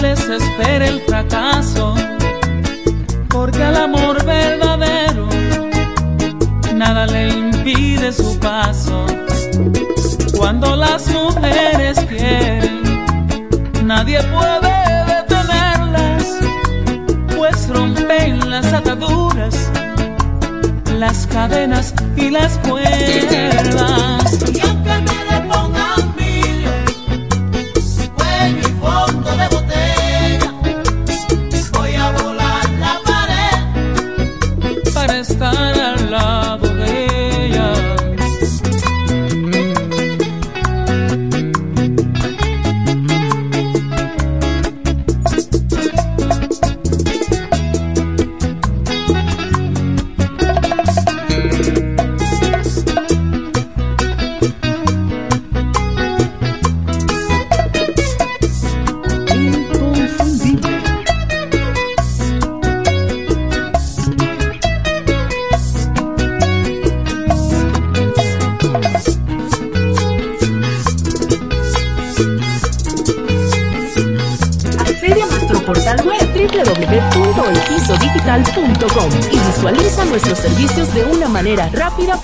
les espere el fracaso, porque al amor verdadero nada le impide su paso. Cuando las mujeres quieren, nadie puede detenerlas, pues rompen las ataduras, las cadenas y las cuerdas.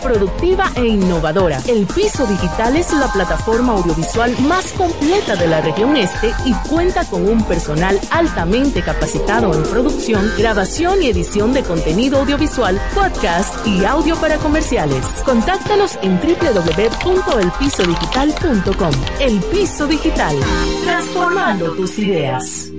Productiva e innovadora. El Piso Digital es la plataforma audiovisual más completa de la región este y cuenta con un personal altamente capacitado en producción, grabación y edición de contenido audiovisual, podcast y audio para comerciales. Contáctanos en www.elpisodigital.com. El Piso Digital, transformando tus ideas.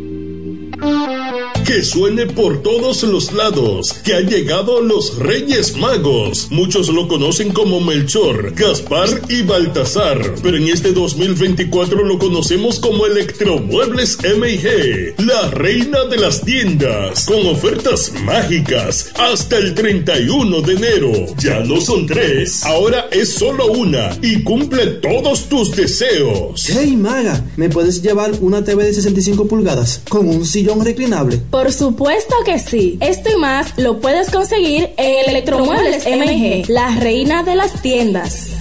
Que suene por todos los lados, que han llegado los Reyes Magos. Muchos lo conocen como Melchor, Gaspar y Baltasar, pero en este 2024 lo conocemos como Electromuebles MG, la reina de las tiendas, con ofertas mágicas hasta el 31 de enero. Ya no son tres, ahora es solo una y cumple todos tus deseos. Hey Maga, ¿me puedes llevar una TV de 65 pulgadas con un sillón reclinable? Por supuesto que sí. Esto y más lo puedes conseguir en Electromuebles MG, la reina de las tiendas.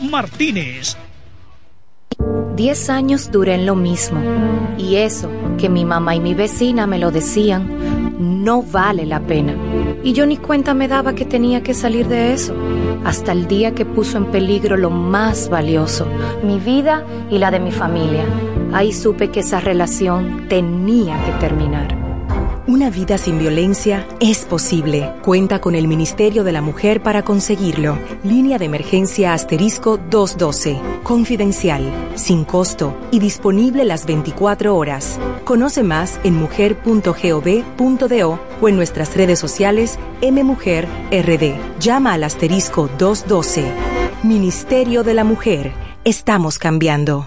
Martínez. Diez años duré en lo mismo. Y eso, que mi mamá y mi vecina me lo decían, no vale la pena. Y yo ni cuenta me daba que tenía que salir de eso. Hasta el día que puso en peligro lo más valioso, mi vida y la de mi familia. Ahí supe que esa relación tenía que terminar. Una vida sin violencia es posible. Cuenta con el Ministerio de la Mujer para conseguirlo. Línea de emergencia asterisco 212. Confidencial, sin costo y disponible las 24 horas. Conoce más en mujer.gov.do o en nuestras redes sociales MMujerRD. Llama al asterisco 212. Ministerio de la Mujer. Estamos cambiando.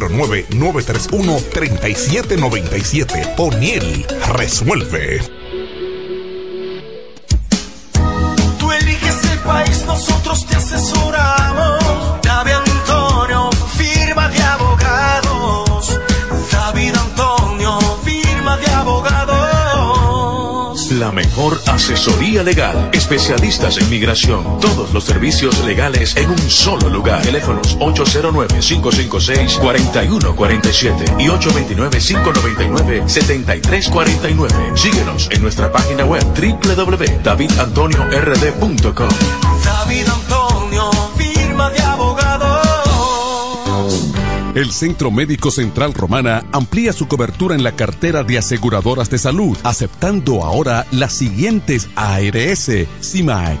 809-931-3797. O'Neill resuelve. Tú eliges el país, nosotros te asesoramos. La mejor asesoría legal. Especialistas en migración. Todos los servicios legales en un solo lugar. Teléfonos 809-556-4147 y 829-599-7349. Síguenos en nuestra página web www.davidantoniord.com. El Centro Médico Central Romana amplía su cobertura en la cartera de aseguradoras de salud, aceptando ahora las siguientes ARS, CIMAC,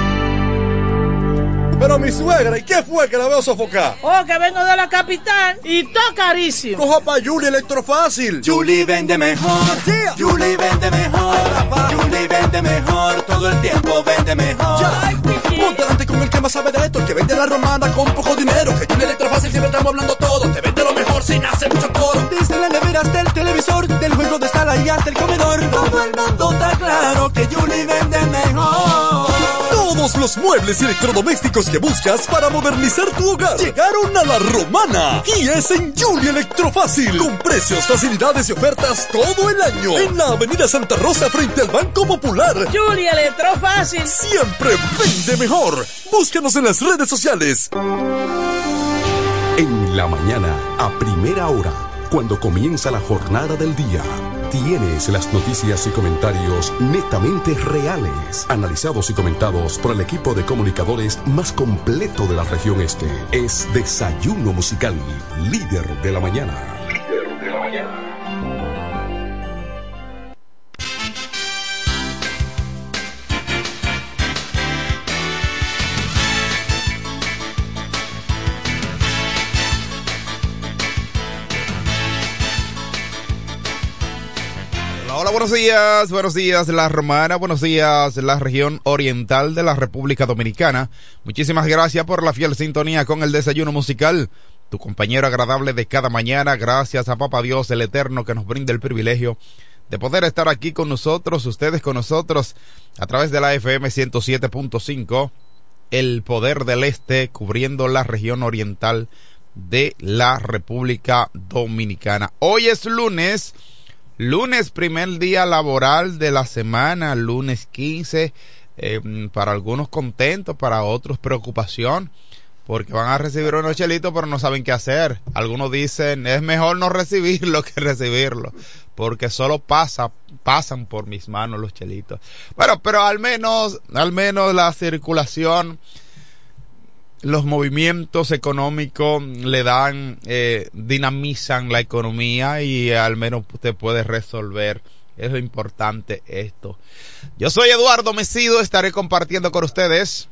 Pero mi suegra, ¿y qué fue que la veo sofocar? Oh, que vengo de la capital y todo carísimo. Coja pa' Julie Electrofácil. Julie vende mejor. Yeah. Julie vende mejor. Julie vende mejor. Todo el tiempo vende mejor. Ponte delante con el que más sabe de esto, el que vende la romana con poco dinero. Que Julie Electrofácil siempre estamos hablando todo. Te vende lo mejor sin hacer mucho coro. Desde la nevera hasta el televisor, del juego de sala y hasta el comedor. Todo el mundo está claro que Julie vende mejor. Todos los muebles y electrodomésticos que buscas para modernizar tu hogar llegaron a la romana y es en Julie Electrofácil con precios, facilidades y ofertas todo el año en la Avenida Santa Rosa frente al Banco Popular. Julie Electrofácil Siempre vende mejor. Búscanos en las redes sociales. En la mañana, a primera hora, cuando comienza la jornada del día, tienes las noticias y comentarios netamente reales, analizados y comentados por el equipo de comunicadores más completo de la región este. Es Desayuno Musical, líder de la mañana. Líder de la mañana. Buenos días, buenos días la Romana, buenos días la región oriental de la República Dominicana. Muchísimas gracias por la fiel sintonía con el desayuno musical. Tu compañero agradable de cada mañana, gracias a Papá Dios el Eterno que nos brinda el privilegio de poder estar aquí con nosotros, ustedes con nosotros, a través de la FM 107.5, el poder del este, cubriendo la región oriental de la República Dominicana. Hoy es lunes. Lunes, primer día laboral de la semana, lunes 15, eh, para algunos contentos, para otros preocupación, porque van a recibir unos chelitos pero no saben qué hacer. Algunos dicen, es mejor no recibirlo que recibirlo, porque solo pasa, pasan por mis manos los chelitos. Bueno, pero al menos, al menos la circulación, los movimientos económicos le dan, eh, dinamizan la economía y al menos usted puede resolver. Es lo importante esto. Yo soy Eduardo Mesido, estaré compartiendo con ustedes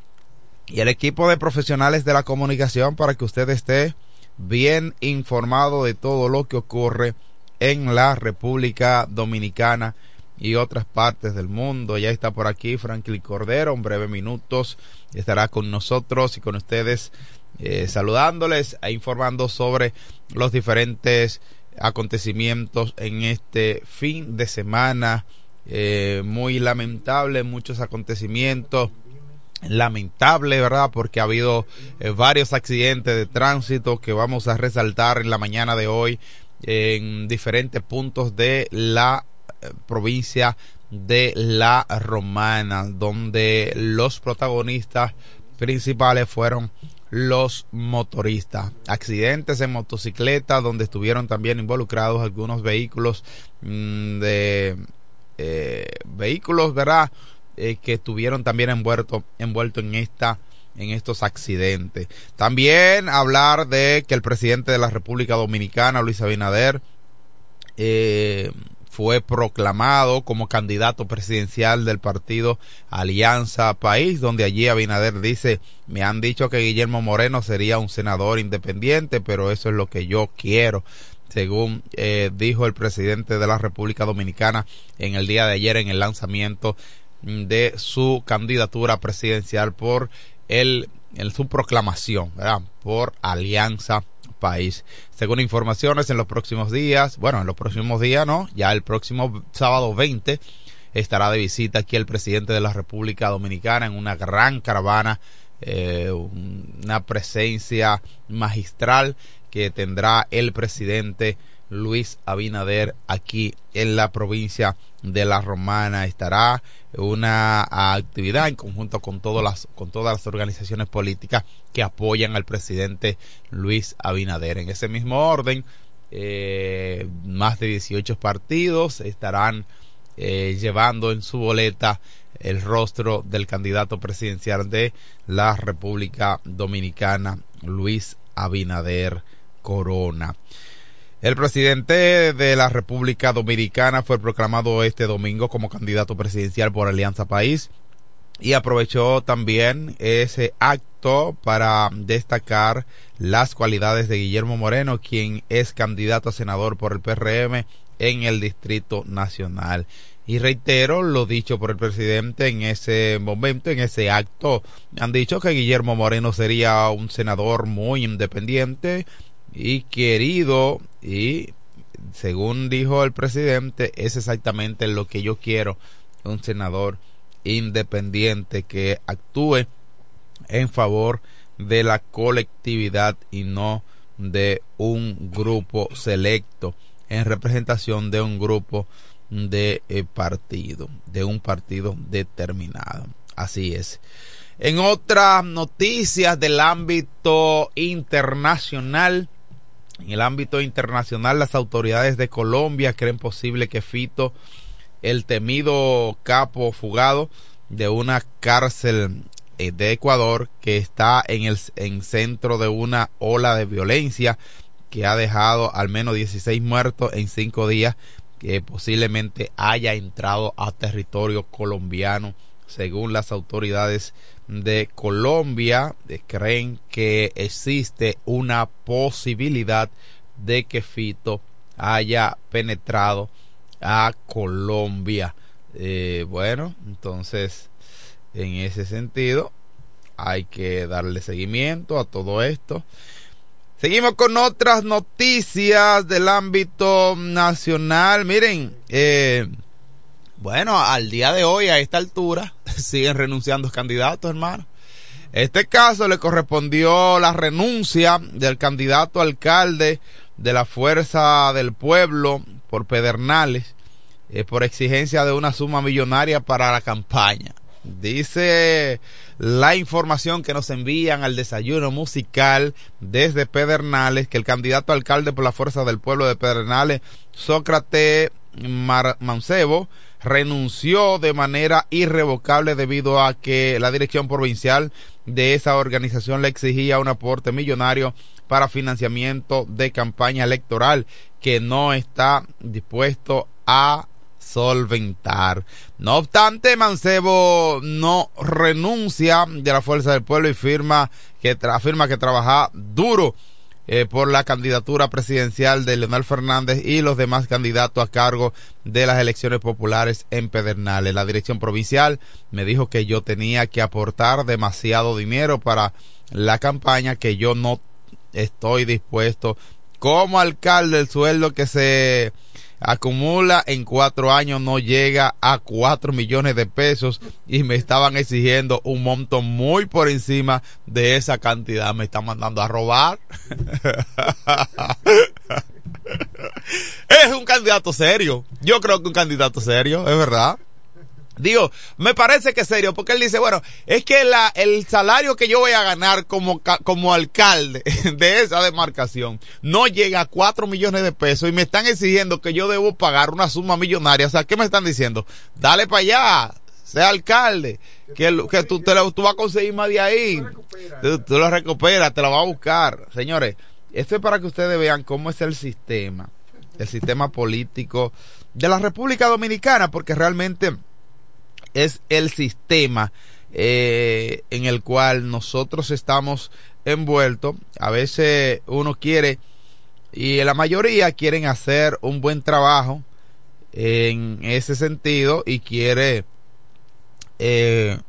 y el equipo de profesionales de la comunicación para que usted esté bien informado de todo lo que ocurre en la República Dominicana y otras partes del mundo. Ya está por aquí Franklin Cordero, en breve minutos estará con nosotros y con ustedes eh, saludándoles e informando sobre los diferentes acontecimientos en este fin de semana. Eh, muy lamentable, muchos acontecimientos. Lamentable, ¿verdad? Porque ha habido eh, varios accidentes de tránsito que vamos a resaltar en la mañana de hoy en diferentes puntos de la provincia de la Romana, donde los protagonistas principales fueron los motoristas. Accidentes en motocicleta, donde estuvieron también involucrados algunos vehículos mmm, de eh, vehículos, ¿verdad? Eh, que estuvieron también envueltos envuelto en esta en estos accidentes. También hablar de que el presidente de la República Dominicana, Luis Abinader, eh, fue proclamado como candidato presidencial del partido Alianza País, donde allí Abinader dice, me han dicho que Guillermo Moreno sería un senador independiente, pero eso es lo que yo quiero según eh, dijo el presidente de la República Dominicana en el día de ayer en el lanzamiento de su candidatura presidencial por el, en su proclamación, ¿verdad? por Alianza país. Según informaciones, en los próximos días, bueno, en los próximos días no, ya el próximo sábado 20 estará de visita aquí el presidente de la República Dominicana en una gran caravana, eh, una presencia magistral que tendrá el presidente Luis Abinader aquí en la provincia de La Romana. Estará una actividad en conjunto con todas las, con todas las organizaciones políticas que apoyan al presidente Luis Abinader. En ese mismo orden, eh, más de 18 partidos estarán eh, llevando en su boleta el rostro del candidato presidencial de la República Dominicana, Luis Abinader Corona. El presidente de la República Dominicana fue proclamado este domingo como candidato presidencial por Alianza País y aprovechó también ese acto para destacar las cualidades de Guillermo Moreno, quien es candidato a senador por el PRM en el Distrito Nacional. Y reitero lo dicho por el presidente en ese momento, en ese acto. Han dicho que Guillermo Moreno sería un senador muy independiente, y querido y según dijo el presidente es exactamente lo que yo quiero un senador independiente que actúe en favor de la colectividad y no de un grupo selecto en representación de un grupo de eh, partido, de un partido determinado. Así es. En otras noticias del ámbito internacional, en el ámbito internacional, las autoridades de Colombia creen posible que Fito, el temido capo fugado de una cárcel eh, de Ecuador que está en el en centro de una ola de violencia que ha dejado al menos 16 muertos en cinco días, que posiblemente haya entrado a territorio colombiano, según las autoridades de Colombia creen que existe una posibilidad de que Fito haya penetrado a Colombia. Eh, bueno, entonces en ese sentido hay que darle seguimiento a todo esto. Seguimos con otras noticias del ámbito nacional. Miren, eh, bueno, al día de hoy, a esta altura, siguen renunciando candidatos, hermano. Este caso le correspondió la renuncia del candidato alcalde de la Fuerza del Pueblo por Pedernales, eh, por exigencia de una suma millonaria para la campaña. Dice la información que nos envían al desayuno musical desde Pedernales que el candidato alcalde por la Fuerza del Pueblo de Pedernales, Sócrates Mancebo, renunció de manera irrevocable debido a que la dirección provincial de esa organización le exigía un aporte millonario para financiamiento de campaña electoral que no está dispuesto a solventar. No obstante, Mancebo no renuncia de la fuerza del pueblo y firma que afirma que trabaja duro eh, por la candidatura presidencial de Leonel Fernández y los demás candidatos a cargo de las elecciones populares en Pedernales. La dirección provincial me dijo que yo tenía que aportar demasiado dinero para la campaña, que yo no estoy dispuesto como alcalde el sueldo que se acumula en cuatro años no llega a cuatro millones de pesos y me estaban exigiendo un monto muy por encima de esa cantidad. Me están mandando a robar. es un candidato serio. Yo creo que un candidato serio, es verdad. Digo, me parece que es serio, porque él dice, bueno, es que la, el salario que yo voy a ganar como, como alcalde de esa demarcación no llega a cuatro millones de pesos y me están exigiendo que yo debo pagar una suma millonaria. O sea, ¿qué me están diciendo? Dale para allá, sea alcalde, que, que tú, te lo, tú vas a conseguir más de ahí. Tú, lo recuperas, te lo vas a buscar. Señores, esto es para que ustedes vean cómo es el sistema, el sistema político de la República Dominicana, porque realmente es el sistema eh, en el cual nosotros estamos envueltos. A veces uno quiere, y la mayoría quieren hacer un buen trabajo en ese sentido y quiere eh,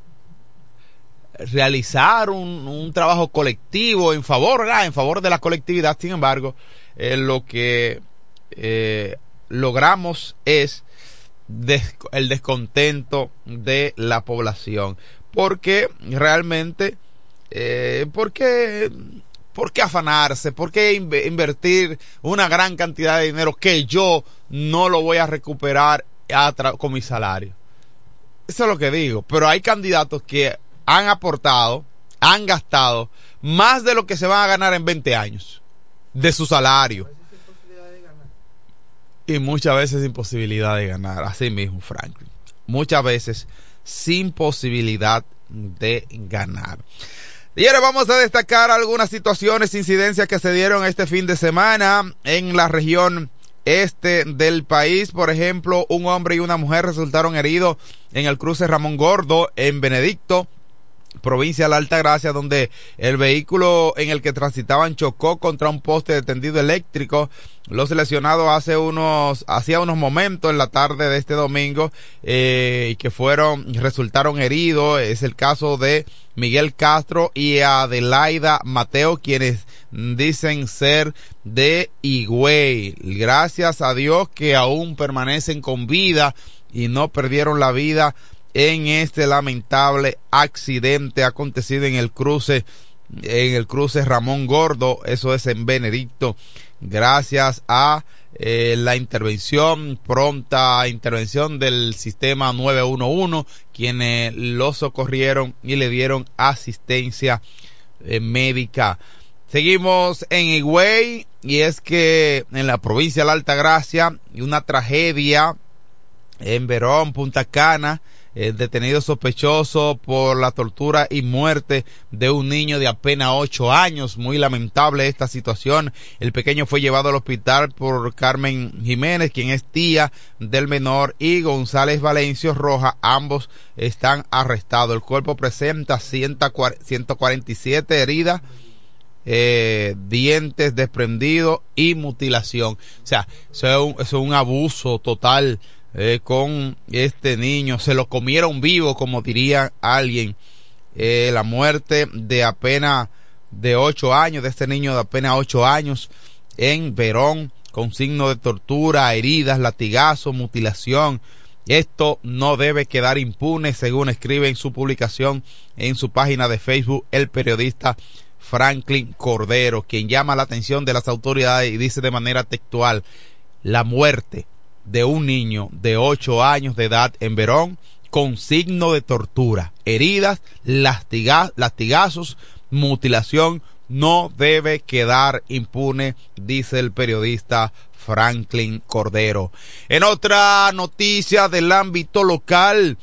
realizar un, trabajo colectivo en favor, en favor de la colectividad. Sin embargo, eh, lo que logramos es el descontento de la población. Porque realmente, eh, porque, ¿por qué afanarse? ¿Por qué inve- invertir una gran cantidad de dinero que yo no lo voy a recuperar con mi salario? Eso es lo que digo. Pero hay candidatos que han aportado, han gastado más de lo que se van a ganar en 20 años de su salario. Y muchas veces sin posibilidad de ganar. Así mismo, Franklin. Muchas veces sin posibilidad de ganar. Y ahora vamos a destacar algunas situaciones, incidencias que se dieron este fin de semana en la región este del país. Por ejemplo, un hombre y una mujer resultaron heridos en el cruce Ramón Gordo en Benedicto provincia de la Alta Gracia, donde el vehículo en el que transitaban chocó contra un poste de tendido eléctrico. Los lesionados hace unos, hacía unos momentos en la tarde de este domingo, eh, que fueron, resultaron heridos. Es el caso de Miguel Castro y Adelaida Mateo, quienes dicen ser de Higüey. Gracias a Dios que aún permanecen con vida y no perdieron la vida en este lamentable accidente acontecido en el cruce en el cruce Ramón Gordo, eso es en Benedicto, gracias a eh, la intervención, pronta intervención del sistema 911, quienes lo socorrieron y le dieron asistencia eh, médica. Seguimos en Higüey y es que en la provincia de la Alta Gracia, una tragedia en Verón, Punta Cana, el detenido sospechoso por la tortura y muerte de un niño de apenas ocho años. Muy lamentable esta situación. El pequeño fue llevado al hospital por Carmen Jiménez, quien es tía del menor, y González Valencio Roja. Ambos están arrestados. El cuerpo presenta 147 heridas. Eh, dientes desprendidos y mutilación. O sea, eso es un abuso total eh, con este niño. Se lo comieron vivo, como diría alguien. Eh, la muerte de apenas de ocho años, de este niño de apenas ocho años en Verón, con signo de tortura, heridas, latigazos, mutilación. Esto no debe quedar impune, según escribe en su publicación en su página de Facebook el periodista Franklin Cordero, quien llama la atención de las autoridades y dice de manera textual, la muerte de un niño de 8 años de edad en Verón con signo de tortura, heridas, lastiga, lastigazos, mutilación, no debe quedar impune, dice el periodista Franklin Cordero. En otra noticia del ámbito local,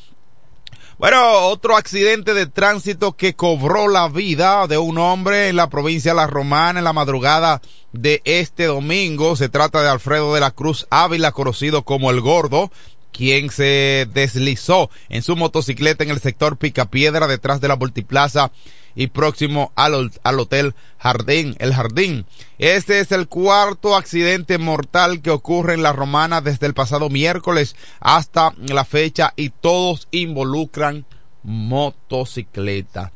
bueno, otro accidente de tránsito que cobró la vida de un hombre en la provincia de La Romana en la madrugada de este domingo. Se trata de Alfredo de la Cruz Ávila, conocido como El Gordo, quien se deslizó en su motocicleta en el sector Picapiedra detrás de la multiplaza y próximo al, al Hotel Jardín, el Jardín. Este es el cuarto accidente mortal que ocurre en la Romana desde el pasado miércoles hasta la fecha y todos involucran motocicleta.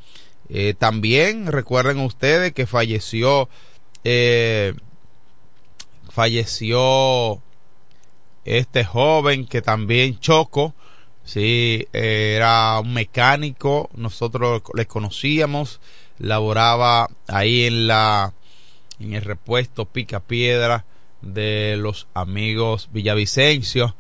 Eh, también recuerden ustedes que falleció, eh, falleció este joven que también chocó, sí, era un mecánico, nosotros le conocíamos, laboraba ahí en la, en el repuesto Pica Piedra de los amigos Villavicencio.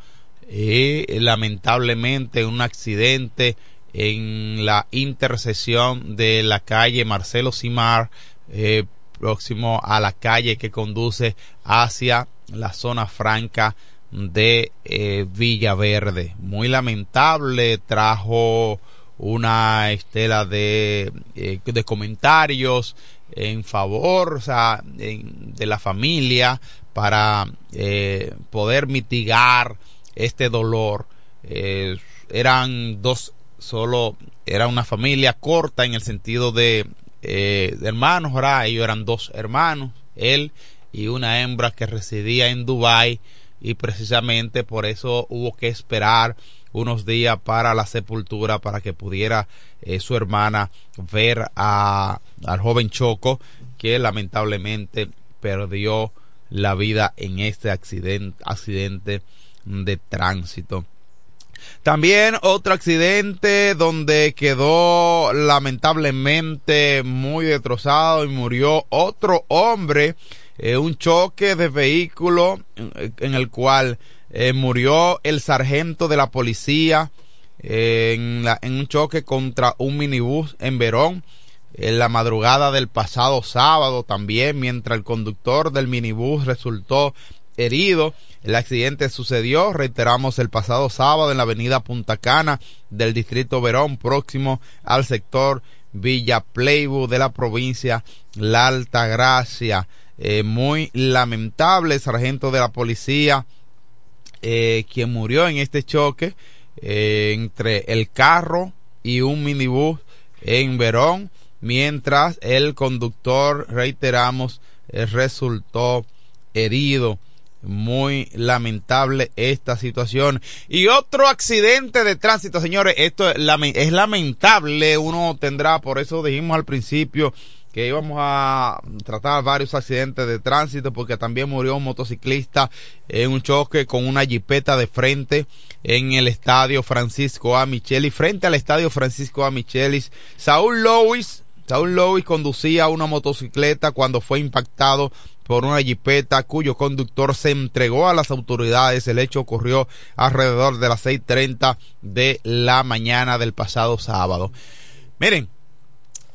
Y lamentablemente un accidente en la intersección de la calle Marcelo Simar, eh, próximo a la calle que conduce hacia la zona franca de eh, Villaverde. Muy lamentable, trajo una estela de, eh, de comentarios en favor de la familia para eh, poder mitigar este dolor. Eh, eran dos, solo era una familia corta en el sentido de, hermanos, ¿verdad? Ellos eran dos hermanos, él y una hembra que residía en Dubai y precisamente por eso hubo que esperar unos días para la sepultura para que pudiera eh, su hermana ver a, al joven Choco que lamentablemente perdió la vida en este accidente, accidente de tránsito. También otro accidente donde quedó lamentablemente muy destrozado y murió otro hombre, eh, un choque de vehículo eh, en el cual eh, murió el sargento de la policía eh, en, la- en un choque contra un minibús en Verón en la madrugada del pasado sábado también, mientras el conductor del minibús resultó herido. El accidente sucedió, reiteramos, el pasado sábado en la avenida Punta Cana del distrito Verón, próximo al sector Villa Playboy de la provincia La Altagracia. Eh, muy lamentable, sargento de la policía, eh, quien murió en este choque eh, entre el carro y un minibús en Verón, mientras el conductor, reiteramos, resultó herido. Muy lamentable esta situación. Y otro accidente de tránsito, señores. Esto es lamentable. Uno tendrá, por eso dijimos al principio que íbamos a tratar varios accidentes de tránsito porque también murió un motociclista en un choque con una jipeta de frente en el estadio Francisco A. Michelis, frente al estadio Francisco A. Michelis. Saúl Lois, Saúl Lois conducía una motocicleta cuando fue impactado por una jipeta cuyo conductor se entregó a las autoridades. El hecho ocurrió alrededor de las 6.30 de la mañana del pasado sábado. Miren,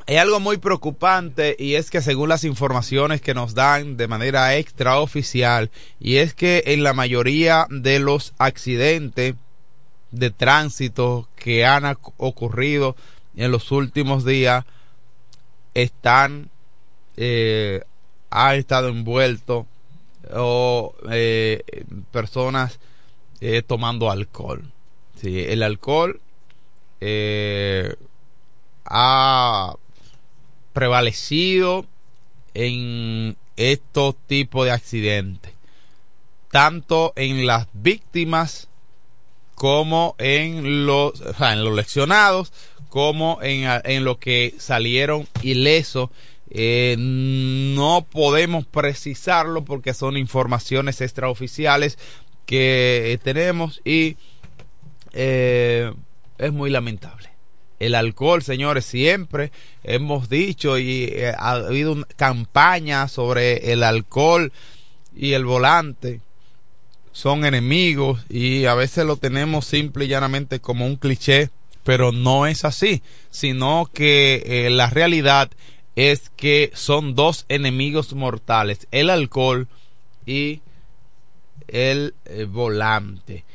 hay algo muy preocupante y es que según las informaciones que nos dan de manera extraoficial, y es que en la mayoría de los accidentes de tránsito que han ocurrido en los últimos días están eh, ha estado envuelto o eh, personas eh, tomando alcohol. Sí, el alcohol eh, ha prevalecido en estos tipos de accidentes, tanto en las víctimas como en los, o en los leccionados, como en, en lo que salieron ilesos. Eh, no podemos precisarlo porque son informaciones extraoficiales que tenemos y eh, es muy lamentable. El alcohol, señores, siempre hemos dicho y eh, ha habido una campaña sobre el alcohol y el volante son enemigos y a veces lo tenemos simple y llanamente como un cliché, pero no es así, sino que eh, la realidad es que son dos enemigos mortales, el alcohol y el eh, volante.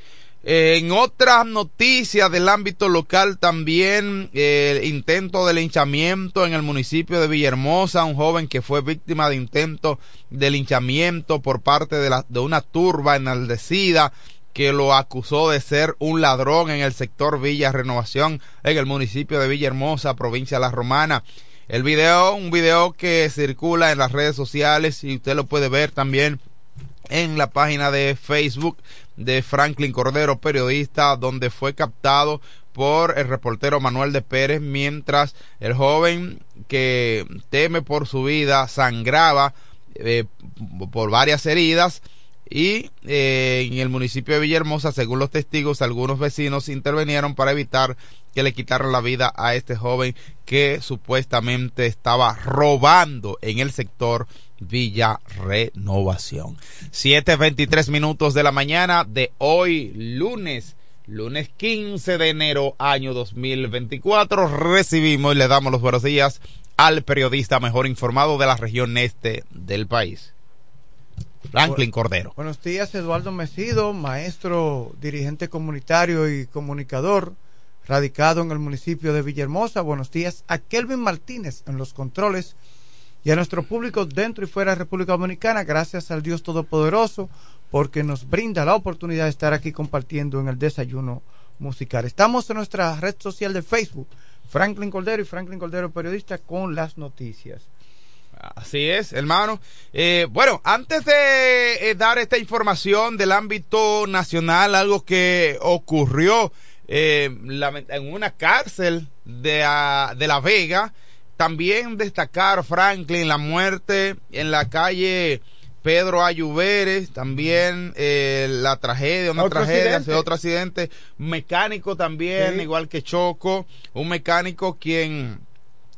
En otras noticias del ámbito local también el intento de linchamiento en el municipio de Villahermosa, un joven que fue víctima de intento de linchamiento por parte de, la, de una turba enaldecida que lo acusó de ser un ladrón en el sector Villa Renovación en el municipio de Villahermosa, provincia de La Romana. El video, un video que circula en las redes sociales y usted lo puede ver también en la página de Facebook de Franklin Cordero, periodista, donde fue captado por el reportero Manuel de Pérez mientras el joven que teme por su vida sangraba eh, por varias heridas y eh, en el municipio de Villahermosa, según los testigos, algunos vecinos intervinieron para evitar que le quitaran la vida a este joven que supuestamente estaba robando en el sector Villa Renovación. 7.23 minutos de la mañana de hoy, lunes, lunes 15 de enero, año 2024. Recibimos y le damos los buenos días al periodista mejor informado de la región este del país. Franklin Cordero. Buenos días, Eduardo Mesido, maestro, dirigente comunitario y comunicador, radicado en el municipio de Villahermosa. Buenos días a Kelvin Martínez en los controles y a nuestro público dentro y fuera de República Dominicana. Gracias al Dios Todopoderoso porque nos brinda la oportunidad de estar aquí compartiendo en el desayuno musical. Estamos en nuestra red social de Facebook, Franklin Cordero y Franklin Cordero Periodista con las noticias. Así es, hermano. Eh, bueno, antes de eh, dar esta información del ámbito nacional, algo que ocurrió eh, en una cárcel de, uh, de La Vega, también destacar, Franklin, la muerte en la calle Pedro Ayuberes, también eh, la tragedia, una Otro tragedia, accidente. otro accidente, mecánico también, Sí. igual que Choco, un mecánico quien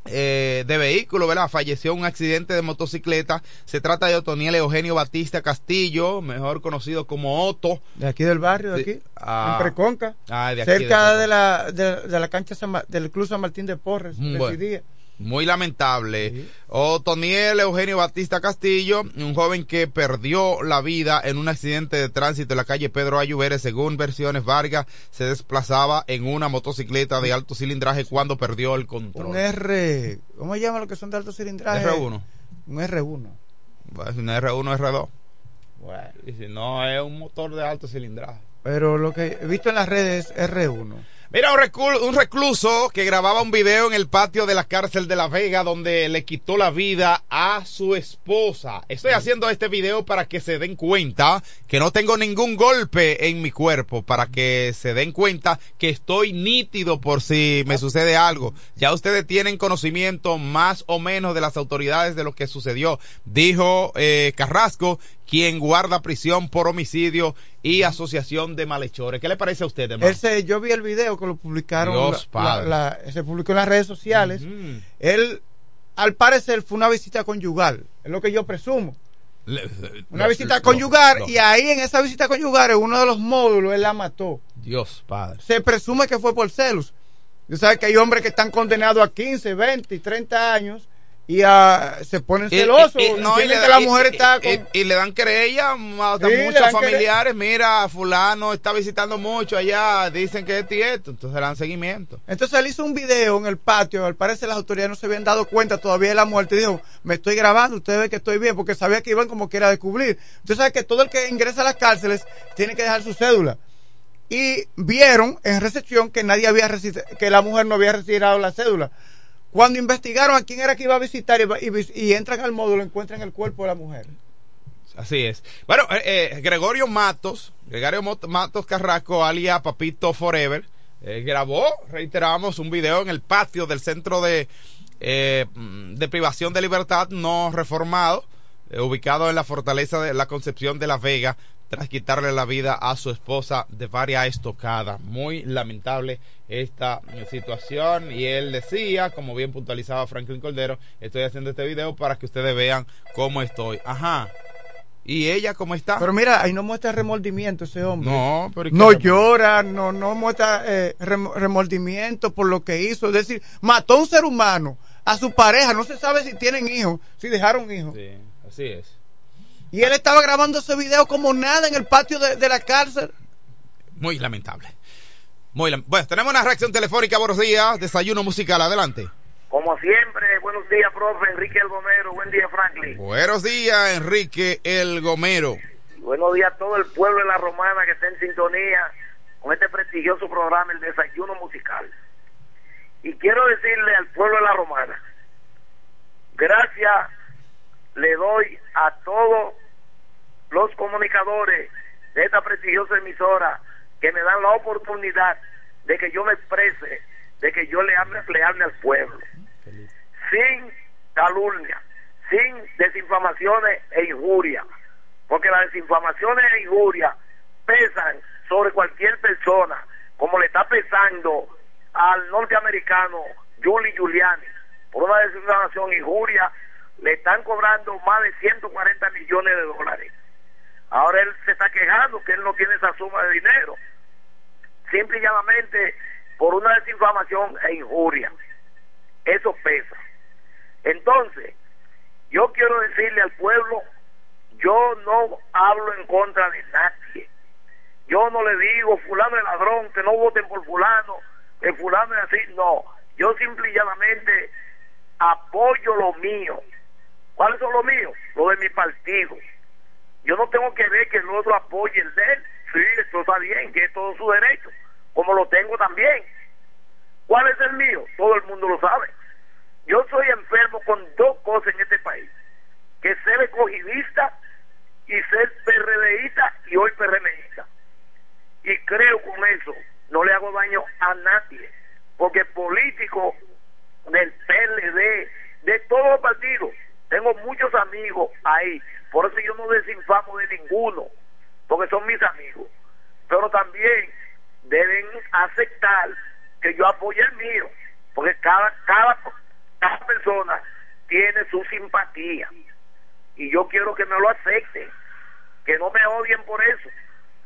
eh, de vehículo, ¿verdad? Falleció en un accidente de motocicleta. Se trata de Otoniel Eugenio Batista Castillo, mejor conocido como Otto. De aquí del barrio, de aquí. Ah. en Preconca. Ah, de aquí cerca de de, la, de, de la cancha San del Club San Martín de Porres. Mm, bueno. residía. Muy lamentable. Otoniel Eugenio Batista Castillo, un joven que perdió la vida en un accidente de tránsito en la calle Pedro Ayuberes, según versiones Vargas, se desplazaba en una motocicleta de alto cilindraje cuando perdió el control. Un R. ¿Cómo se llama lo que son de alto cilindraje? R1. Un R1. Pues, un R1, R2. Bueno. Y si no, es un motor de alto cilindraje. Pero lo que he visto en las redes es R1. Mira, un, reclu- un recluso que grababa un video en el patio de la cárcel de La Vega donde le quitó la vida a su esposa. Estoy haciendo este video para que se den cuenta que no tengo ningún golpe en mi cuerpo, para que se den cuenta que estoy nítido por si me sucede algo. Ya ustedes tienen conocimiento más o menos de las autoridades de lo que sucedió, dijo eh, Carrasco, quien guarda prisión por homicidio y asociación de malhechores. ¿Qué le parece a usted, hermano? Él se- yo vi el video que lo publicaron. Dios, la- padre. la- la- se publicó en las redes sociales. Él, al parecer, fue una visita conyugal. Es lo que yo presumo. Una visita conyugal. Y ahí, en esa visita conyugal, en uno de los módulos, él la mató. Dios, padre. Se presume que fue por celos. Tú sabes que hay hombres que están condenados a 15, 20 y 30 años y ah, se ponen Y- celosos. y- y- no, y le que da- la y- mujer y- está y- con... y le dan querella a muchos familiares. Mira, fulano está visitando mucho allá, dicen que es tieto, entonces le dan seguimiento. Entonces él hizo un video en el patio, al parecer las autoridades no se habían dado cuenta todavía de la muerte y dijo, me estoy grabando, usted ve que estoy bien, porque sabía que iban como quiera a descubrir. Usted sabe que todo el que ingresa a las cárceles tiene que dejar su cédula. Y vieron en recepción que nadie había que la mujer no había retirado la cédula. Cuando investigaron a quién era que iba a visitar y, entran al módulo, encuentran el cuerpo de la mujer. Así es. Bueno, eh, eh, Gregorio Matos, Gregorio Matos Carrasco, alias Papito Forever, eh, grabó, reiteramos, un video en el patio del centro de, mm, de privación de libertad no reformado, ubicado en la fortaleza de la Concepción de la Vega, tras quitarle la vida a su esposa de varias estocadas. Muy lamentable esta situación. Y él decía, como bien puntualizaba Franklin Cordero, estoy haciendo este video para que ustedes vean cómo estoy. Ajá. ¿Y ella cómo está? Pero mira, ahí no muestra remordimiento ese hombre. No, pero ¿y qué no llora, no, no muestra eh, rem- remordimiento por lo que hizo. Es decir, mató a un ser humano, a su pareja, no se sabe si tienen hijos, si dejaron hijos. Sí, así es. Y él estaba grabando ese video como nada en el patio de, de la cárcel. Muy lamentable. Muy lam- bueno, tenemos una reacción telefónica. Buenos días. Desayuno musical. Adelante. Como siempre, buenos días, profe Enrique El Gomero. Buen día, Franklin. Buenos días, Enrique El Gomero. Buenos días a todo el pueblo de la Romana que está en sintonía con este prestigioso programa, el Desayuno Musical. Y quiero decirle al pueblo de la Romana, gracias le doy a todos los comunicadores de esta prestigiosa emisora que me dan la oportunidad de que yo me exprese, de que yo le hable, le hable al pueblo, sin calumnia, sin desinfamaciones e injurias, porque las desinfamaciones e injurias pesan sobre cualquier persona, como le está pesando al norteamericano Giulio Giuliani, por una desinfamación e injuria, le están cobrando más de 140 millones de dólares. Ahora él se está quejando que él no tiene esa suma de dinero, simple y llanamente por una desinfamación e injuria. Eso pesa. Entonces, yo quiero decirle al pueblo, yo no hablo en contra de nadie. Yo no le digo, fulano es ladrón, que no voten por fulano, que fulano es así. No, yo simple y llanamente apoyo lo mío. ¿Cuáles son los míos? Los de mi partido. Yo no tengo que ver que el otro apoye el de él. Sí, esto está bien, que es todo su derecho, como lo tengo también. ¿Cuál es el mío? Todo el mundo lo sabe. Yo soy enfermo con dos cosas en este país, que ser escogidista y ser PRDista y hoy PRMista. Y creo con eso no le hago daño a nadie, porque políticos del PLD, de todos los partidos, Tengo muchos amigos ahí, por eso yo no desinfamo de ninguno, porque son mis amigos. Pero también deben aceptar que yo apoye el mío, porque cada, cada, cada persona tiene su simpatía. Y yo quiero que me lo acepten, que no me odien por eso.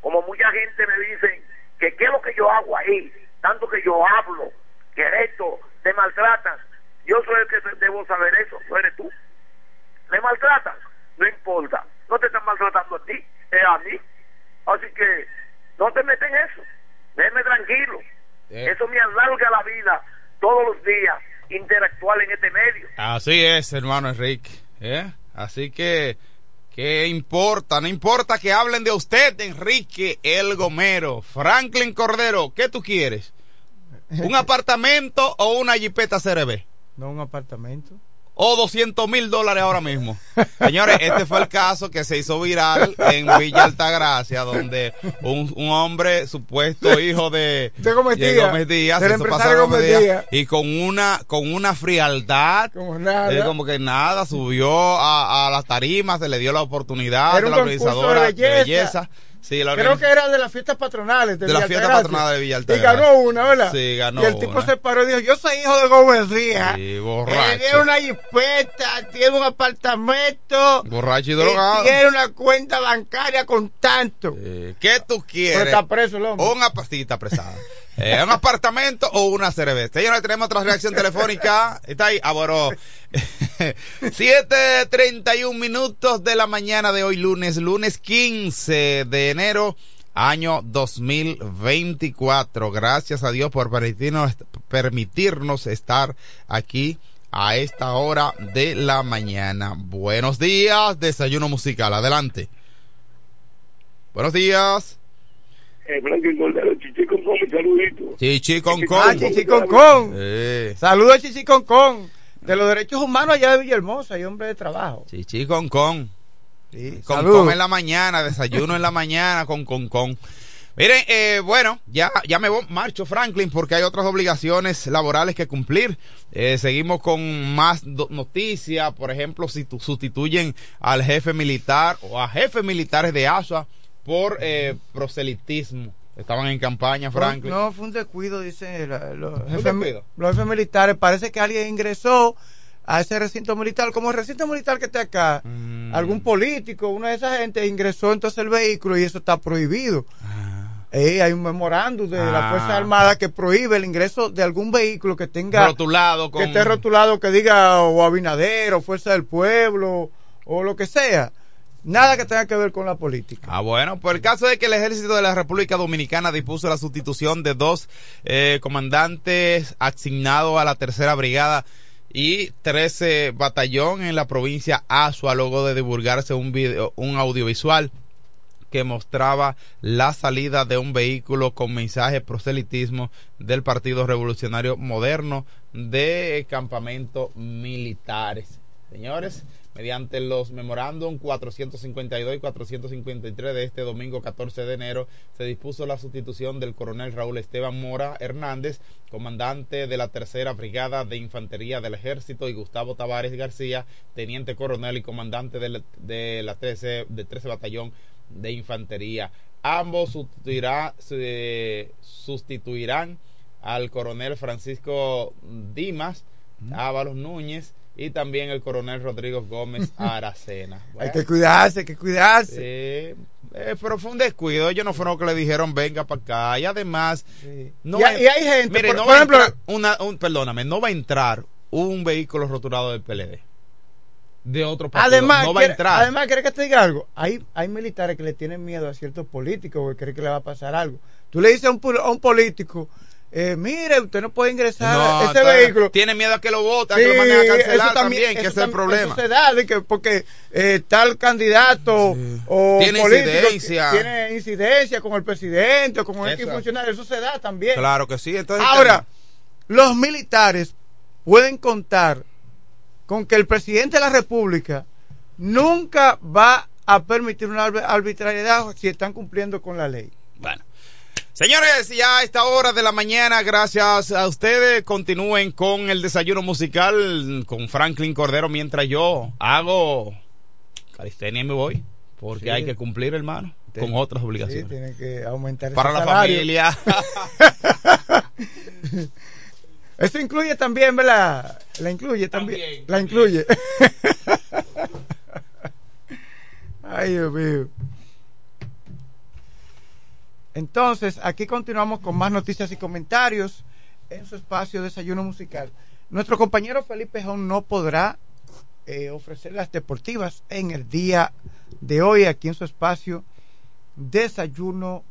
Como mucha gente me dice que qué es lo que yo hago ahí, tanto que yo hablo, que esto, te maltratan. Yo soy el que debo saber eso, no eres tú. Me maltratan, no importa, no te están maltratando a ti, es a mí. Así que no te metes en eso, déjeme tranquilo. Eso me alarga la vida todos los días, interactuar en este medio. Así es, hermano Enrique. ¿eh? Así que, ¿qué importa? No importa que hablen de usted, Enrique El Gomero. Franklin Cordero, ¿qué tú quieres? ¿Un apartamento o una jipeta CRB? No, un apartamento. O 200 mil dólares ahora mismo. Señores, este fue el caso que se hizo viral en Villa Altagracia, donde un, un hombre, supuesto hijo de, De Gómez de Díaz. Y con una, con una frialdad, Como nada. él como que nada, subió a, a las tarimas, se le dio la oportunidad Era de la de organizadora de belleza. Sí, la Creo que era de las fiestas patronales. De, De fiestas Altagracia. patronales de Y ganó una, ¿verdad? Sí, ganó Y el tipo una. se paró y dijo, yo soy hijo de Gómez Díaz. Sí, Él borracho. tiene una jipeta, tiene un apartamento. Borracho y y drogado. tiene una cuenta bancaria con tanto. ¿Qué tú quieres? Pero está preso el hombre. Un apa- sí, está apresada. Eh, ¿Un apartamento o una cerveza? Señores, tenemos otra reacción telefónica. Está ahí. Ah, bueno. 7.31 minutos de la mañana de hoy, lunes, lunes 15 de enero, año 2024. Gracias a Dios por permitirnos, permitirnos estar aquí a esta hora de la mañana. Buenos días, desayuno musical. Adelante. Buenos días. Eh, con con mi saludito. Chichi con con. Ah, Chichi con con. Eh, Saludos a Chichi con con. De los derechos humanos allá de Villahermosa y hombre de trabajo. chichi con con. Sí, Con en la mañana, desayuno en la mañana, con con con. Miren, eh, bueno, ya, ya me voy, marcho Franklin porque hay otras obligaciones laborales que cumplir. Eh, seguimos con más noticias, por ejemplo, si tu- sustituyen al jefe militar o a jefes militares de ASUA por eh, proselitismo. Estaban en campaña, Franklin. No, fue un descuido, dicen los, jefes, los jefes militares. Parece que alguien ingresó a ese recinto militar, como el recinto militar que está acá. Mm. Algún político, una de esas gente ingresó entonces el vehículo y eso está prohibido. Eh, hay un memorándum de la Ah. Fuerza Armada que prohíbe el ingreso de algún vehículo que tenga Rotulado con- que esté rotulado que diga o Abinader o Fuerza del Pueblo o lo que sea. Nada que tenga que ver con la política. Ah, bueno, por el caso de que el ejército de la República Dominicana dispuso la sustitución de dos eh, comandantes asignados a la tercera brigada y 13 batallón en la provincia Asua luego de divulgarse un video, un audiovisual que mostraba la salida de un vehículo con mensaje proselitismo del Partido Revolucionario Moderno de campamentos militares. Señores, mediante los memorándum 452 y 453 de este domingo 14 de enero, se dispuso la sustitución del coronel Raúl Esteban Mora Hernández, comandante de la tercera brigada de infantería del ejército, y Gustavo Tavares García, teniente coronel y comandante de la, de la 13, de 13 batallón de infantería. Ambos sustituirá- sustituirán al coronel Francisco Dimas, Ábalos Núñez y también el coronel Rodrigo Gómez Aracena. Hay que cuidarse, hay que cuidarse. Sí, eh, pero fue un descuido. Ellos no fueron los que le dijeron venga para acá. Y además, no Y hay- y hay gente, mire, por- no ejemplo- entrar una, un, perdóname, no va a entrar un vehículo rotulado del PLD. De otro partido. Además, no va a entrar. además, ¿quiere que te diga algo? Hay, hay militares que le tienen miedo a ciertos políticos porque creen que le va a pasar algo. Tú le dices a un, a un político, eh, mire, usted no puede ingresar No, a ese vehículo. Tiene miedo a que lo voten, a Sí, que lo manden a cancelar eso también, que es el problema. Eso se da de que porque eh, tal candidato o Tiene político incidencia. tiene incidencia con el presidente o con el Exacto. funcionario, eso se da también. Claro que sí. Entonces, Ahora, los militares pueden contar con que el presidente de la República nunca va a permitir una arbi- arbitrariedad si están cumpliendo con la ley. Bueno. Señores, ya a esta hora de la mañana, gracias a ustedes, continúen con el desayuno musical con Franklin Cordero mientras yo hago calistenia y me voy, porque Sí. hay que cumplir, hermano, con otras Sí, obligaciones. tiene que aumentar Para la salario. familia. Eso incluye también, ¿verdad? La incluye también. la incluye. Ay, Dios mío. Entonces, aquí continuamos con más noticias y comentarios en su espacio Desayuno Musical. Nuestro compañero Felipe Jón no podrá eh, ofrecer las deportivas en el día de hoy aquí en su espacio Desayuno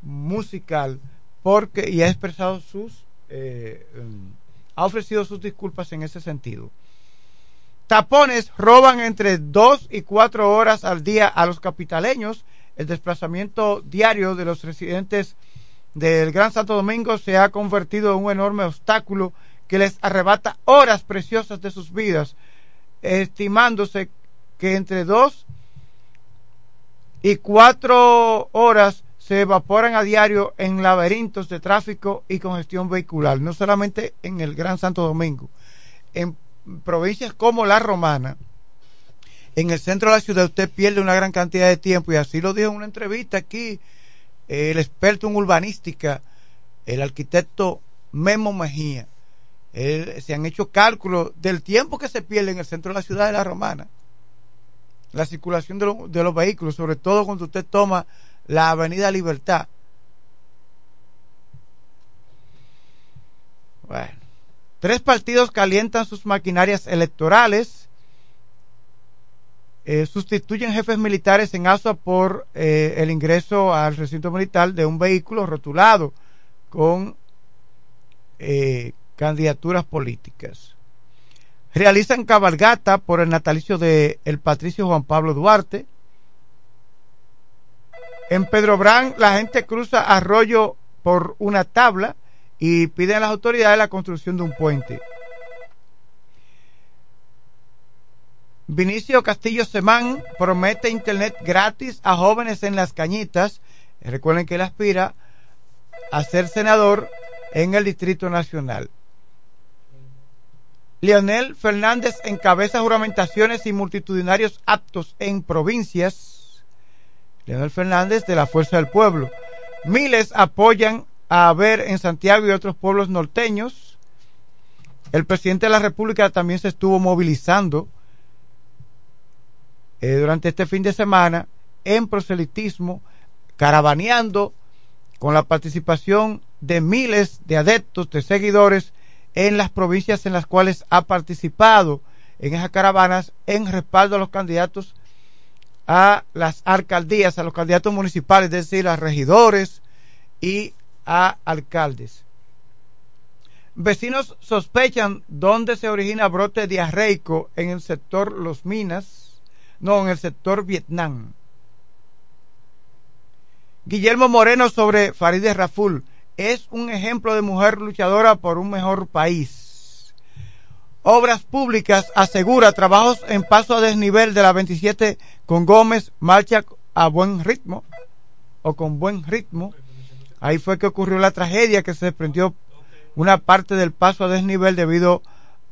Musical porque y ha expresado sus eh, em, ha ofrecido sus disculpas en ese sentido. Tapones roban entre 2 y 4 horas al día a los capitaleños. El desplazamiento diario de los residentes del Gran Santo Domingo se ha convertido en un enorme obstáculo que les arrebata horas preciosas de sus vidas, estimándose que entre 2 y 4 horas se evaporan a diario en laberintos de tráfico y congestión vehicular, no solamente en el Gran Santo Domingo, en provincias como la Romana, en el centro de la ciudad usted pierde una gran cantidad de tiempo y así lo dijo en una entrevista aquí eh, el experto en urbanística, el arquitecto Memo Mejía. Se han hecho cálculos del tiempo que se pierde en el centro de la ciudad de la Romana. La circulación de, de los vehículos, sobre todo cuando usted toma la Avenida Libertad. Bueno, tres partidos calientan sus maquinarias electorales, eh, sustituyen jefes militares en Asua por eh, el ingreso al recinto militar de un vehículo rotulado con eh, candidaturas políticas. Realizan cabalgata por el natalicio de el patricio Juan Pablo Duarte. En Pedro Brán la gente cruza arroyo por una tabla y piden a las autoridades la construcción de un puente. Vinicio Castillo Semán promete internet gratis a jóvenes en las cañitas. Recuerden que él aspira a ser senador en el Distrito Nacional. Leonel Fernández encabeza juramentaciones y multitudinarios actos en provincias. Leonel Fernández de la Fuerza del Pueblo. Miles apoyan a ver en Santiago y otros pueblos norteños. El presidente de la República también se estuvo movilizando eh, durante este fin de semana en proselitismo, caravaneando con la participación de miles de adeptos, de seguidores en las provincias en las cuales ha participado en esas caravanas en respaldo a los candidatos a las alcaldías, a los candidatos municipales, es decir, a regidores y a alcaldes. Vecinos sospechan dónde se origina brote diarreico en el sector Los Minas, no, en el sector Vietnam. Guillermo Moreno sobre Farideh Raful es un ejemplo de mujer luchadora por un mejor país. Obras Públicas asegura trabajos en paso a desnivel de la 27 con Gómez, marcha a buen ritmo o con buen ritmo. Ahí fue que ocurrió la tragedia que se desprendió una parte del paso a desnivel debido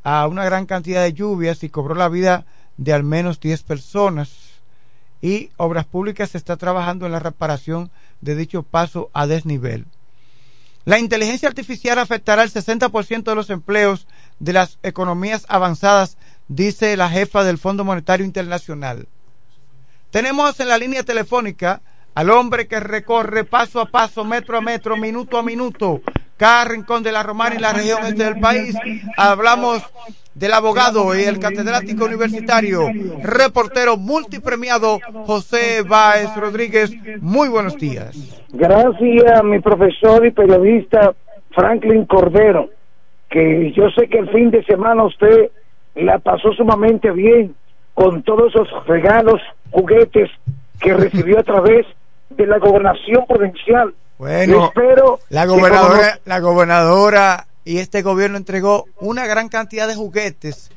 a una gran cantidad de lluvias y cobró la vida de al menos 10 personas. Y Obras Públicas está trabajando en la reparación de dicho paso a desnivel. La inteligencia artificial afectará el 60% de los empleos de las economías avanzadas, dice la jefa del Fondo Monetario Internacional. Tenemos en la línea telefónica al hombre que recorre paso a paso, metro a metro, minuto a minuto, cada rincón de la Romana y la región este del país. Hablamos del abogado y el catedrático universitario, reportero multipremiado José Báez Rodríguez. Muy buenos días. Gracias a mi profesor y periodista Franklin Cordero, que yo sé que el fin de semana usted la pasó sumamente bien con todos esos regalos, juguetes que recibió a través de la gobernación provincial. Bueno, espero la gobernadora, la gobernadora y este gobierno entregó una gran cantidad de juguetes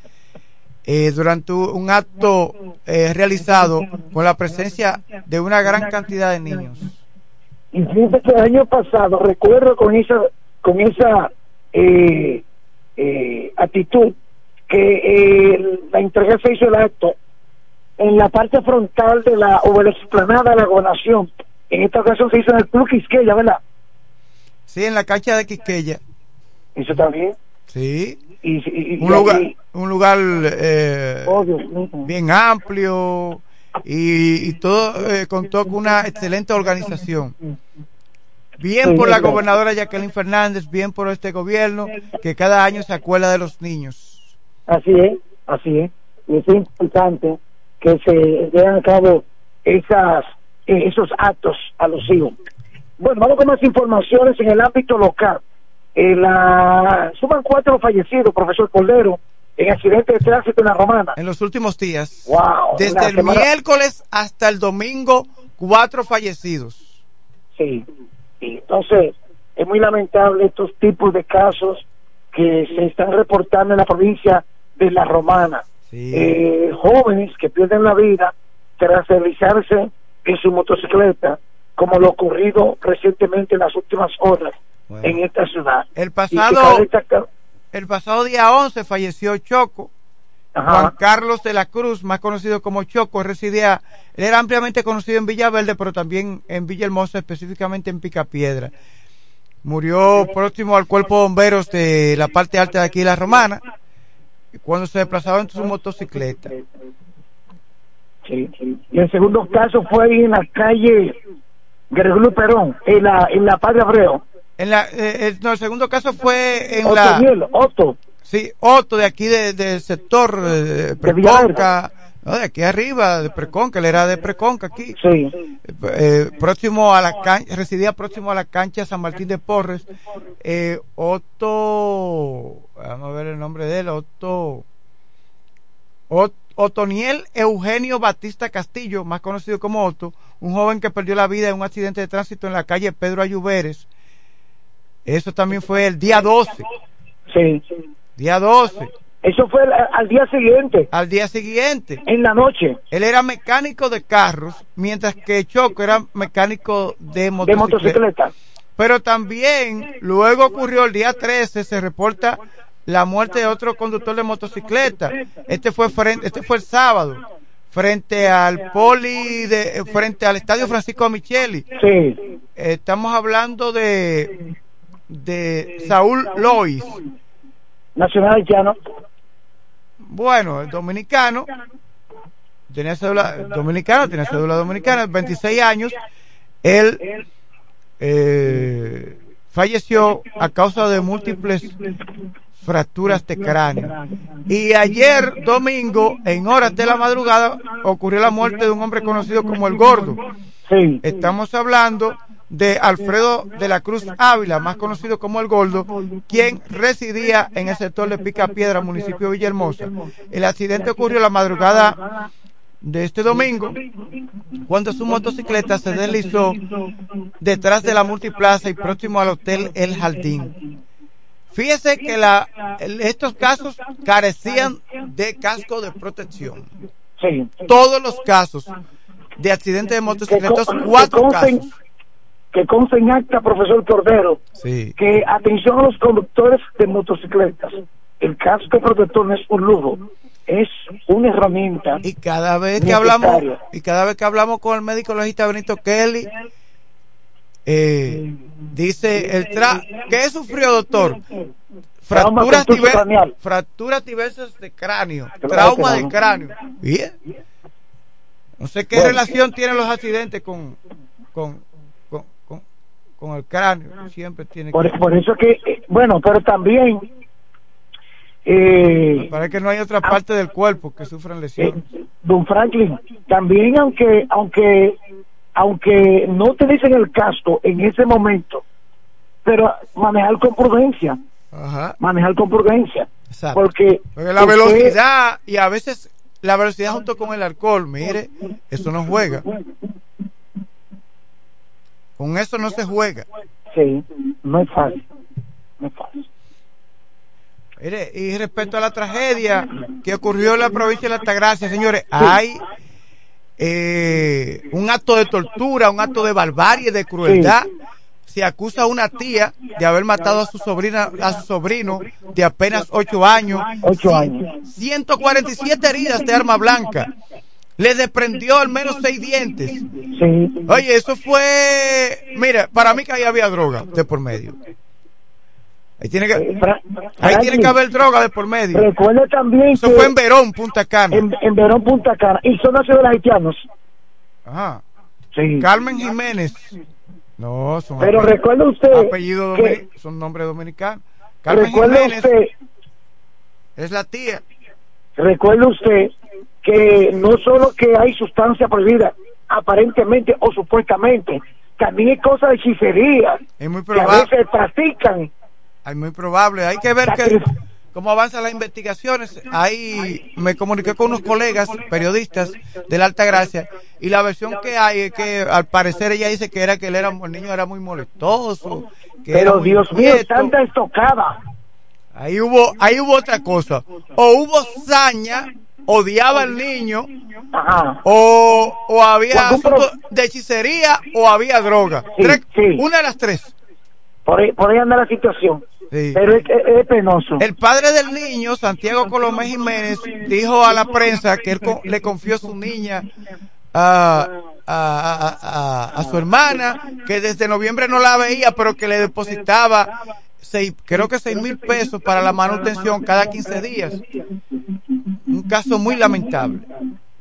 eh, durante un acto eh, realizado con la presencia de una gran cantidad de niños. Y fíjate que el año pasado, recuerdo con esa, con esa eh, eh, actitud, que eh, la entrega se hizo el acto en la parte frontal de la, o de la explanada de la gobernación. En esta ocasión se hizo en el Club Quisqueya, ¿verdad? Sí, en la cancha de Quisqueya. Eso también. Sí. Y, y- y- un lugar, un lugar eh, Oh, bien amplio y, y todo eh, contó con una excelente organización. Bien por la gobernadora Jacqueline Fernández, bien por este gobierno que cada año se acuerda de los niños. Así es, así es. Y es importante que se lleven a cabo esas, eh, esos actos alusivos. Bueno, vamos con más informaciones en el ámbito local. Eh, la, suman cuatro fallecidos, profesor Cordero, en accidente de tránsito en la Romana. En los últimos días, Wow. desde el semana- miércoles hasta el domingo, cuatro fallecidos. Sí. Y entonces, es muy lamentable estos tipos de casos que se están reportando en la provincia de La Romana. Eh, jóvenes que pierden la vida tras deslizarse en su motocicleta, como lo ocurrido recientemente en las últimas horas en esta ciudad. El pasado, el pasado día 11 falleció Choco. Juan Carlos de la Cruz, más conocido como Choco, residía, él era ampliamente conocido en Villaverde, pero también en Villahermosa, específicamente en Picapiedra. Murió próximo al cuerpo de bomberos de la parte alta de aquí de la Romana, cuando se desplazaba en su motocicleta. Sí. Y el segundo caso fue ahí en la calle Gregorio Perón, en la, en la Padre Abreu. En la, eh, el, no, el segundo caso fue en la... Otoniel, Otto. Sí, Otto, de aquí de- del sector eh, Preconca, no, de aquí arriba, de Preconca, él era de Preconca aquí. Sí. Eh, próximo a la cancha, residía próximo a la cancha San Martín de Porres. Eh, Otto, vamos a ver el nombre de él, Otto, Ot- Otoniel Eugenio Batista Castillo, más conocido como Otto, un joven que perdió la vida en un accidente de tránsito en la calle Pedro Ayuberes. Eso también fue el día 12. Sí. Día 12. Eso fue al, al día siguiente. Al día siguiente. En la noche. Él era mecánico de carros, mientras que Choco era mecánico de De motocicleta. motocicleta. Pero también, luego ocurrió el día 13, se reporta la muerte de otro conductor de motocicleta. Este fue frente, este fue el sábado, frente al poli de, frente al estadio Francisco Micheli. Sí. Estamos hablando de, de Saúl Lois. Nacional Haitiano. Bueno, el dominicano, tenía cédula dominicana, tenía cédula dominicana, 26 años, él eh, falleció a causa de múltiples fracturas de cráneo. Y ayer, domingo, en horas de la madrugada, ocurrió la muerte de un hombre conocido como el Gordo. Sí. Estamos hablando de Alfredo de la Cruz Ávila, más conocido como el Gordo, quien residía en el sector de Picapiedra, municipio de Villahermosa. El accidente ocurrió la madrugada de este domingo, cuando su motocicleta se deslizó detrás de la multiplaza y próximo al hotel El Jardín. Fíjese que la, estos casos carecían de casco de protección. Sí. Todos los casos de accidentes de motocicletas, cuatro consten- casos. Que conste en acta, profesor Cordero, Sí. que atención a los conductores de motocicletas. El casco protector no es un lujo, es una herramienta. Y cada vez que hablamos y cada vez que hablamos con el médico legista Benito Kelly eh, dice el tra ¿qué sufrió doctor? Fracturas, diver- fracturas diversas de cráneo, trauma de cráneo. Bien. No sé qué Bueno. relación tienen los accidentes con con, con, con, con el cráneo. Siempre tiene Por, que por eso que, eh, bueno, pero también, eh, Parece que no hay otra parte del cuerpo que sufran lesiones. don Franklin, también aunque, aunque, aunque no utilicen el casco en ese momento, pero manejar con prudencia, Ajá. manejar con prudencia, Exacto. porque, Porque la usted- velocidad y a veces la velocidad junto con el alcohol, mire, eso no juega. Con eso no se juega. sí, no es fácil, no es fácil. Mire, y respecto a la tragedia que ocurrió en la provincia de Altagracia, señores, hay eh, un acto de tortura, un acto de barbarie, de crueldad. Se acusa a una tía de haber matado a su sobrina, a su sobrino de apenas ocho años. Ocho años. 147 heridas de arma blanca. Le desprendió al menos seis dientes. Sí. Oye, eso fue, mira, para mí que ahí había droga de por medio. Ahí tiene que, ahí tiene que haber droga de por medio. Recuerda también Eso que fue en Verón, Punta Cana. en, en Verón, Punta Cana. Y son nacionales haitianos. Ajá. Sí. Carmen Jiménez. No, son Pero apellidos- recuerde usted apellido que- son nombres dominicanos. Carmen Recuerde Jiménez usted, es la tía. recuerde usted que no solo que hay sustancia prohibida, aparentemente o supuestamente, también hay cosas de hechicería Es muy que a veces practican. Es muy probable. Hay que ver que, cómo avanzan las investigaciones. Ahí me comuniqué con unos colegas periodistas de la Alta Gracia y la versión que hay es que al parecer ella dice que era que él era el niño era muy molestoso. Que era Pero muy Dios mío, tanta estocada. Ahí hubo, ahí hubo otra cosa. O hubo saña, odiaba al niño, o, o había asunto de hechicería o había droga. Sí, Tres- sí. Una de las tres. Por ahí, por ahí anda la situación. Sí. Pero es, es- es penoso. El padre del niño, Santiago Colomé Jiménez, dijo a la prensa que él co- le confió su niña a, a, a- su hermana, que desde noviembre no la veía, pero que le depositaba seis, creo que seis mil pesos para la manutención cada 15 días. Un caso muy lamentable.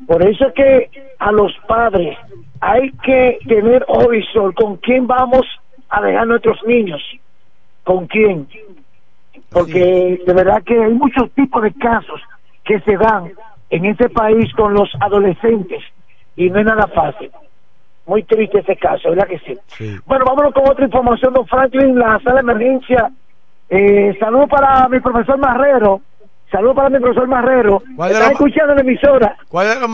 Por eso es que a los padres hay que tener ojo visor con quién vamos a dejar nuestros niños. ¿Con quién? Porque de verdad que hay muchos tipos de casos que se dan en este país con los adolescentes y no es nada fácil. Muy triste ese caso, ¿verdad que sí? Bueno, vámonos con otra información, don Franklin, la sala de emergencia. Eh, saludo para mi profesor Marrero. Saludo para mi profesor Marrero. ¿Cuál de Está escuchando la emisora. ¿Cuál es lo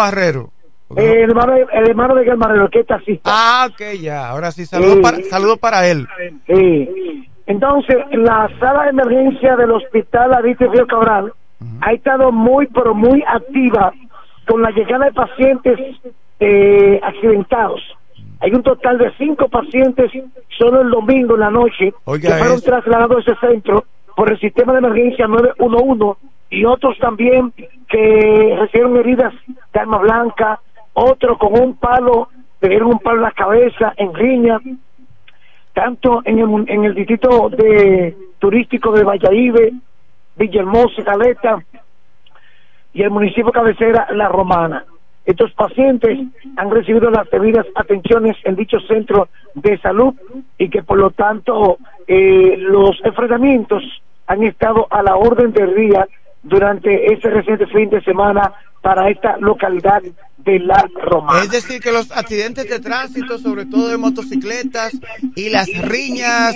Eh, el, hermano, el hermano de Marrero, que es taxista. Ah, ok, ya. Ahora sí, saludo, Sí. para, saludo para él. Sí. Entonces, la sala de emergencia del hospital Ariste Río Cabral ha estado muy, pero muy activa con la llegada de pacientes eh, accidentados. Hay un total de cinco pacientes solo el domingo en la noche Oiga que fueron trasladados a ese centro por el sistema de emergencia 911 y otros también que recibieron heridas de arma blanca, otro con un palo, le dieron un palo en la cabeza, en riña, tanto en el, en el distrito de turístico de Valladolid, Villahermosa, Caleta y el municipio cabecera La Romana. Estos pacientes han recibido las debidas atenciones en dicho centro de salud y que por lo tanto eh, los enfrentamientos han estado a la orden del día durante este reciente fin de semana para esta localidad de La Romana. Es decir, que los accidentes de tránsito, sobre todo de motocicletas, y las riñas,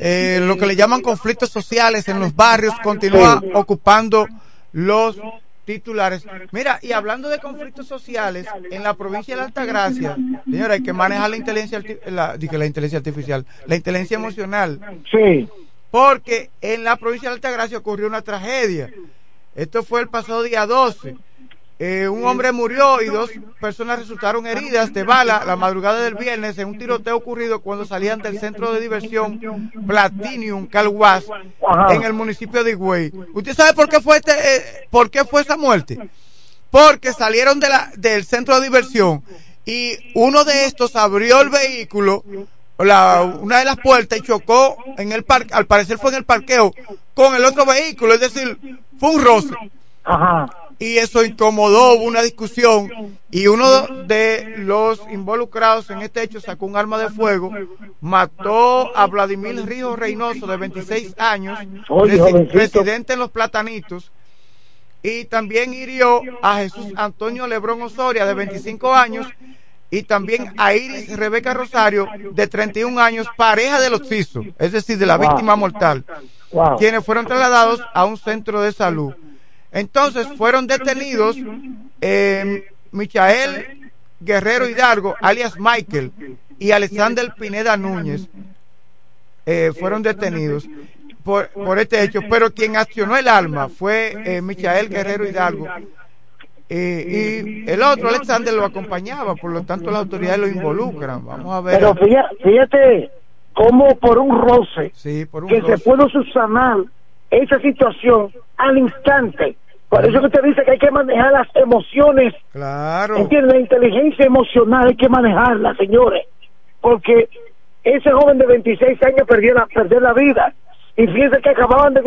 eh, lo que le llaman conflictos sociales en los barrios, continúa Sí. ocupando los titulares. Mira, y hablando de conflictos sociales, en la provincia de la Altagracia, señora, hay que manejar la inteligencia, la, dije, la inteligencia artificial, la inteligencia emocional. Sí. Porque en la provincia de Altagracia ocurrió una tragedia. Esto fue el pasado día 12. Eh, un hombre murió y dos personas resultaron heridas de bala la madrugada del viernes en un tiroteo ocurrido cuando salían del centro de diversión Platinum Calhuas en el municipio de Higüey. ¿Usted sabe por qué fue este, eh, por qué fue esa muerte? Porque salieron de la, del centro de diversión y uno de estos abrió el vehículo, la, una de las puertas y chocó en el parque, al parecer fue en el parqueo, con el otro vehículo, es decir, fue un roce. Ajá. Y eso incomodó, hubo una discusión y uno de los involucrados en este hecho sacó un arma de fuego, mató a Vladimir Ríos Reynoso de 26 años, Oye, resi- jovencito. residente en Los Platanitos, y también hirió a Jesús Antonio Lebrón Osoria de 25 años y también a Iris Rebeca Rosario de 31 años, pareja de los CISO, es decir, de la víctima mortal, quienes fueron trasladados a un centro de salud. Entonces fueron detenidos eh, Michael Guerrero Hidalgo, alias Michael, y Alexander Pineda Núñez. eh, fueron detenidos por, por este hecho, pero quien accionó el arma fue eh, Michael Guerrero Hidalgo, Eh, y el otro, Alexander, lo acompañaba, por lo tanto las autoridades lo involucran. Vamos a ver. Pero fíjate, fíjate cómo por un roce por un que roce. se pudo subsanar esa situación al instante. Por eso que te dice que hay que manejar las emociones. Claro. ¿Entiendes? La inteligencia emocional hay que manejarla, señores. Porque ese joven de 26 años perdió la, perdió la vida. Y fíjense que acababan de